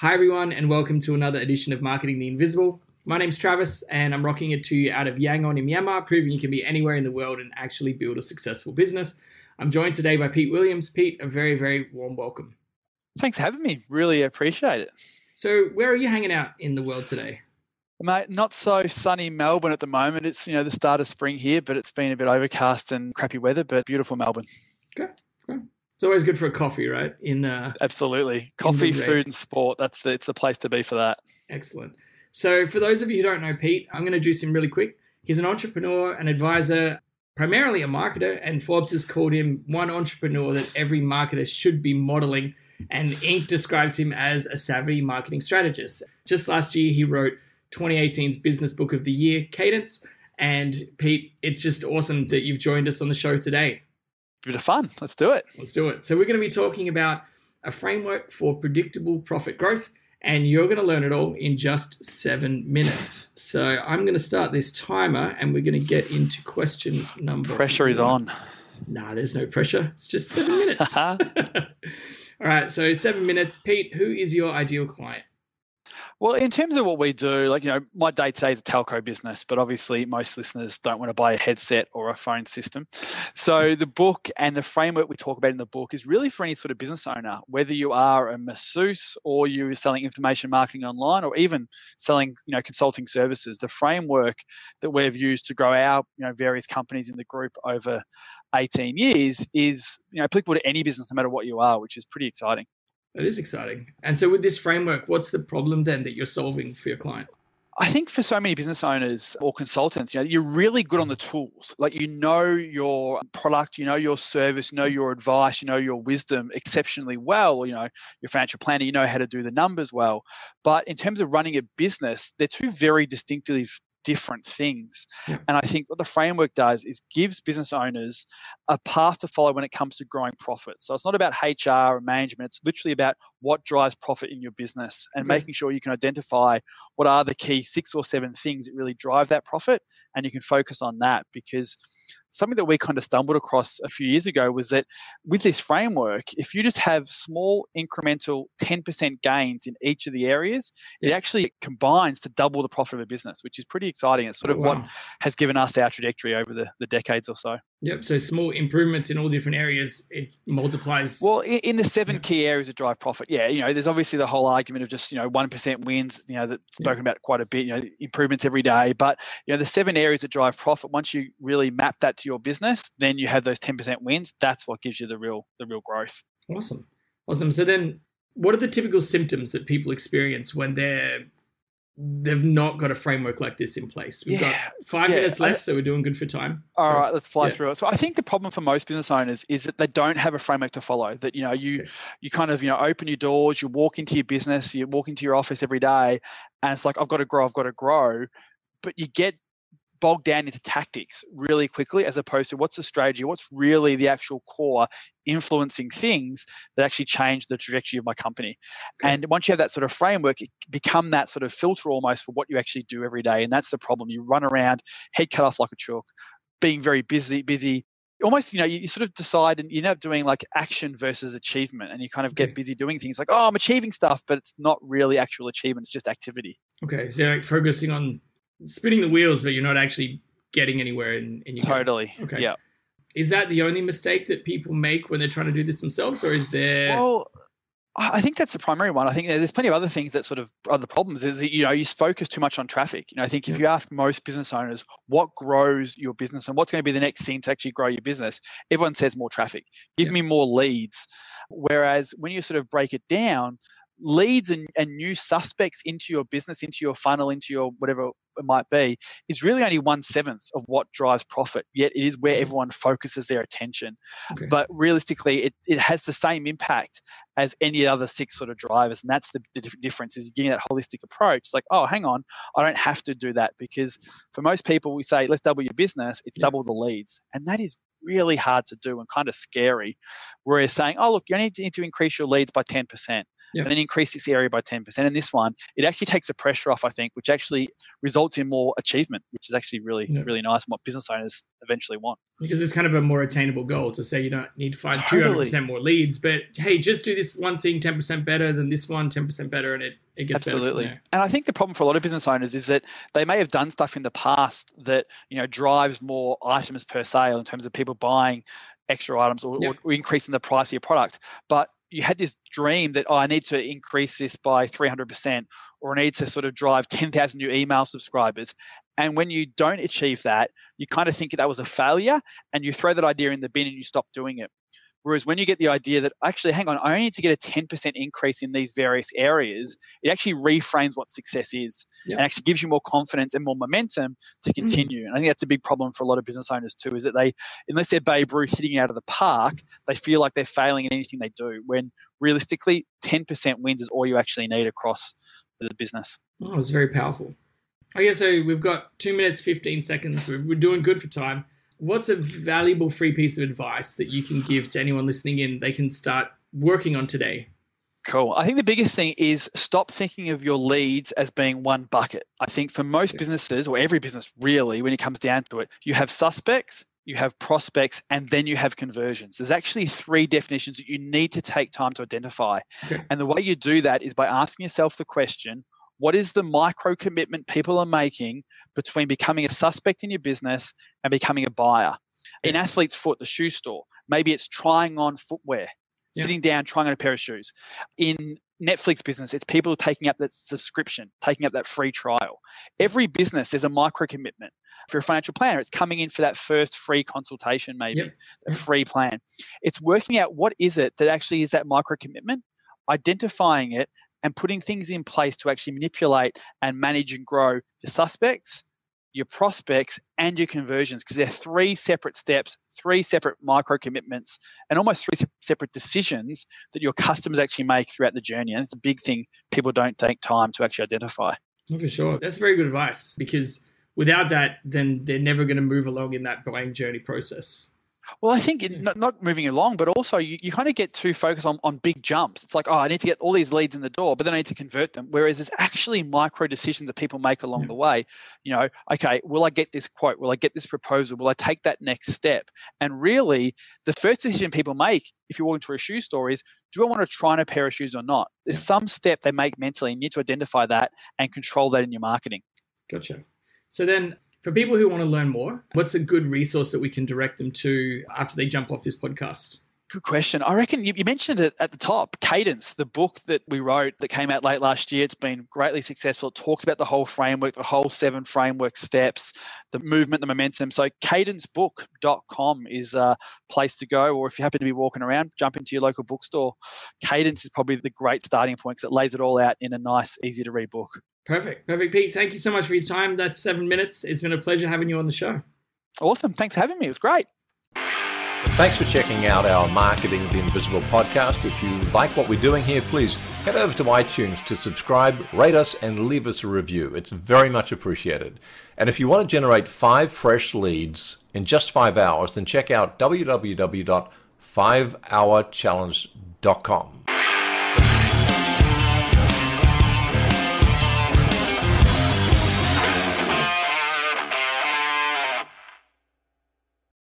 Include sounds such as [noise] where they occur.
Hi, everyone, and welcome to another edition of Marketing the Invisible. My name's Travis, and I'm rocking it to you out of Yangon in Myanmar, proving you can be anywhere in the world and actually build a successful business. I'm joined today by Pete Williams. Pete, a very, very warm welcome. Thanks for having me. Really appreciate it. So, where are you hanging out in the world today? Mate, not so sunny Melbourne at the moment. It's you know the start of spring here, but it's been a bit overcast and crappy weather, but beautiful Melbourne. Okay, okay. It's always good for a coffee, right? In uh, absolutely coffee, food, and sport. That's the, it's the place to be for that. Excellent. So, for those of you who don't know Pete, I'm going to introduce him really quick. He's an entrepreneur, an advisor, primarily a marketer, and Forbes has called him one entrepreneur that every marketer should be modeling. And Inc. describes him as a savvy marketing strategist. Just last year, he wrote 2018's Business Book of the Year, Cadence. And Pete, it's just awesome that you've joined us on the show today bit of fun. Let's do it. Let's do it. So we're going to be talking about a framework for predictable profit growth, and you're going to learn it all in just seven minutes. So I'm going to start this timer, and we're going to get into question number. Pressure one. is on. Nah, there's no pressure. It's just seven minutes. [laughs] [laughs] all right. So seven minutes. Pete, who is your ideal client? Well, in terms of what we do, like, you know, my day to day is a telco business, but obviously most listeners don't want to buy a headset or a phone system. So the book and the framework we talk about in the book is really for any sort of business owner, whether you are a masseuse or you're selling information marketing online or even selling, you know, consulting services. The framework that we've used to grow our, you know, various companies in the group over 18 years is, you know, applicable to any business no matter what you are, which is pretty exciting. That is exciting. And so, with this framework, what's the problem then that you're solving for your client? I think for so many business owners or consultants, you know, you're really good on the tools. Like you know your product, you know your service, know your advice, you know your wisdom exceptionally well. You know your financial planner, you know how to do the numbers well. But in terms of running a business, they're two very distinctly different things. Yeah. And I think what the framework does is gives business owners a path to follow when it comes to growing profit. So it's not about HR or management, it's literally about what drives profit in your business and making sure you can identify what are the key six or seven things that really drive that profit and you can focus on that because something that we kind of stumbled across a few years ago was that with this framework, if you just have small incremental 10% gains in each of the areas, it actually combines to double the profit of a business, which is pretty exciting. It's sort of wow. what has given us our trajectory over the, the decades or so. Yep. So small improvements in all different areas, it multiplies. Well, in, in the seven yeah. key areas that drive profit, yeah, you know, there's obviously the whole argument of just you know one percent wins, you know, that's spoken yeah. about quite a bit, you know, improvements every day. But you know, the seven areas that drive profit, once you really map that to your business, then you have those ten percent wins. That's what gives you the real the real growth. Awesome, awesome. So then, what are the typical symptoms that people experience when they're they've not got a framework like this in place. We've yeah, got five yeah. minutes left, so we're doing good for time. All so, right, let's fly yeah. through it. So I think the problem for most business owners is that they don't have a framework to follow. That you know, you okay. you kind of you know open your doors, you walk into your business, you walk into your office every day, and it's like I've got to grow, I've got to grow, but you get bogged down into tactics really quickly as opposed to what's the strategy, what's really the actual core influencing things that actually change the trajectory of my company. Okay. And once you have that sort of framework, it become that sort of filter almost for what you actually do every day. And that's the problem. You run around, head cut off like a chalk, being very busy, busy, almost you know you, sort of decide and you end up doing like action versus achievement and you kind of get busy doing things like oh i'm achieving stuff but it's not really actual achievement it's just activity okay so like focusing on spinning the wheels, but you're not actually getting anywhere in, in your totally. Game. Okay. Yeah. Is that the only mistake that people make when they're trying to do this themselves, or is there? Well, I think that's the primary one. I think there's plenty of other things that sort of are the problems. Is that you know you focus too much on traffic. You know, I think if you ask most business owners what grows your business and what's going to be the next thing to actually grow your business, everyone says more traffic. Give yeah. me more leads. Whereas when you sort of break it down, leads and, and new suspects into your business, into your funnel, into your whatever might be is really only one seventh of what drives profit. Yet it is where mm-hmm. everyone focuses their attention. Okay. But realistically, it, it has the same impact as any other six sort of drivers. And that's the, the difference is getting that holistic approach. It's like, oh, hang on, I don't have to do that because for most people, we say, let's double your business, it's yeah. double the leads. And that is really hard to do and kind of scary. Whereas saying, oh, look, you need need to increase your leads by 10%. Yep. and then increase this area by 10%. And this one, it actually takes the pressure off, I think, which actually results in more achievement, which is actually really, yep. really nice and what business owners eventually want. Because it's kind of a more attainable goal to say you don't need to find totally. 200% more leads, but hey, just do this one thing 10% better than this one 10% better, and it, it gets Absolutely. And I think the problem for a lot of business owners is that they may have done stuff in the past that, you know, drives more items per sale in terms of people buying extra items or, yep. or increasing the price of your product. But you had this dream that oh, I need to increase this by 300% or I need to sort of drive 10,000 new email subscribers. And when you don't achieve that, you kind of think that was a failure and you throw that idea in the bin and you stop doing it. Whereas when you get the idea that actually, hang on, I only need to get a 10% increase in these various areas, it actually reframes what success is yeah. and actually gives you more confidence and more momentum to mm. continue. Mm. And I think that's a big problem for a lot of business owners too, is that they, unless they're Babe Ruth hitting out of the park, they feel like they're failing in anything they do. When realistically, 10% wins is all you actually need across the business. Oh, it's very powerful. Okay, so we've got two minutes, 15 seconds. We're, we're doing good for time what's a valuable free piece of advice that you can give to anyone listening in they can start working on today? Cool. I think the biggest thing is stop thinking of your leads as being one bucket. I think for most businesses, or every business really, when it comes down to it, you have suspects, you have prospects, and then you have conversions. There's actually three definitions that you need to take time to identify. Okay. And the way you do that is by asking yourself the question what is the micro commitment people are making between becoming a suspect in your business and becoming a buyer? In athlete's foot, the shoe store, maybe it's trying on footwear, yeah. sitting down, trying on a pair of shoes. In Netflix business, it's people taking up that subscription, taking up that free trial. Every business, there's a micro commitment. For a financial planner, it's coming in for that first free consultation, maybe yep. a free plan. It's working out what is it that actually is that micro commitment, identifying it, and putting things in place to actually manipulate and manage and grow your suspects, your prospects, and your conversions because they're three separate steps, three separate micro commitments, and almost three separate decisions that your customers actually make throughout the journey. And it's a big thing people don't take time to actually identify. Oh, for sure. That's very good advice because without that, then they're never going to move along in that buying journey process. Well, I think hmm. not, not moving along, but also you, you kind of get too focused on, on big jumps. It's like, oh, I need to get all these leads in the door, but then I need to convert them. Whereas there's actually micro decisions that people make along yeah. the way. You know, okay, will I get this quote? Will I get this proposal? Will I take that next step? And really, the first decision people make if you walk into a shoe store is, do I want to try on a pair of shoes or not? There's yeah. some step they make mentally. And you need to identify that and control that in your marketing. Gotcha. So then for people who want to learn more, what's a good resource that we can direct them to after they jump off this podcast? Good question. I reckon you, mentioned it at the top. Cadence, the book that we wrote that came out late last year, it's been greatly successful. It talks about the whole framework, the whole seven framework steps, the movement, the momentum. So, cadencebook.com is a place to go. Or if you happen to be walking around, jump into your local bookstore. Cadence is probably the great starting point because it lays it all out in a nice, easy to read book. Perfect. Perfect, Pete. Thank you so much for your time. That's seven minutes. It's been a pleasure having you on the show. Awesome. Thanks for having me. It was great. Thanks for checking out our Marketing the Invisible podcast. If you like what we're doing here, please head over to iTunes to subscribe, rate us, and leave us a review. It's very much appreciated. And if you want to generate five fresh leads in just five hours, then check out www.5hourchallenge.com.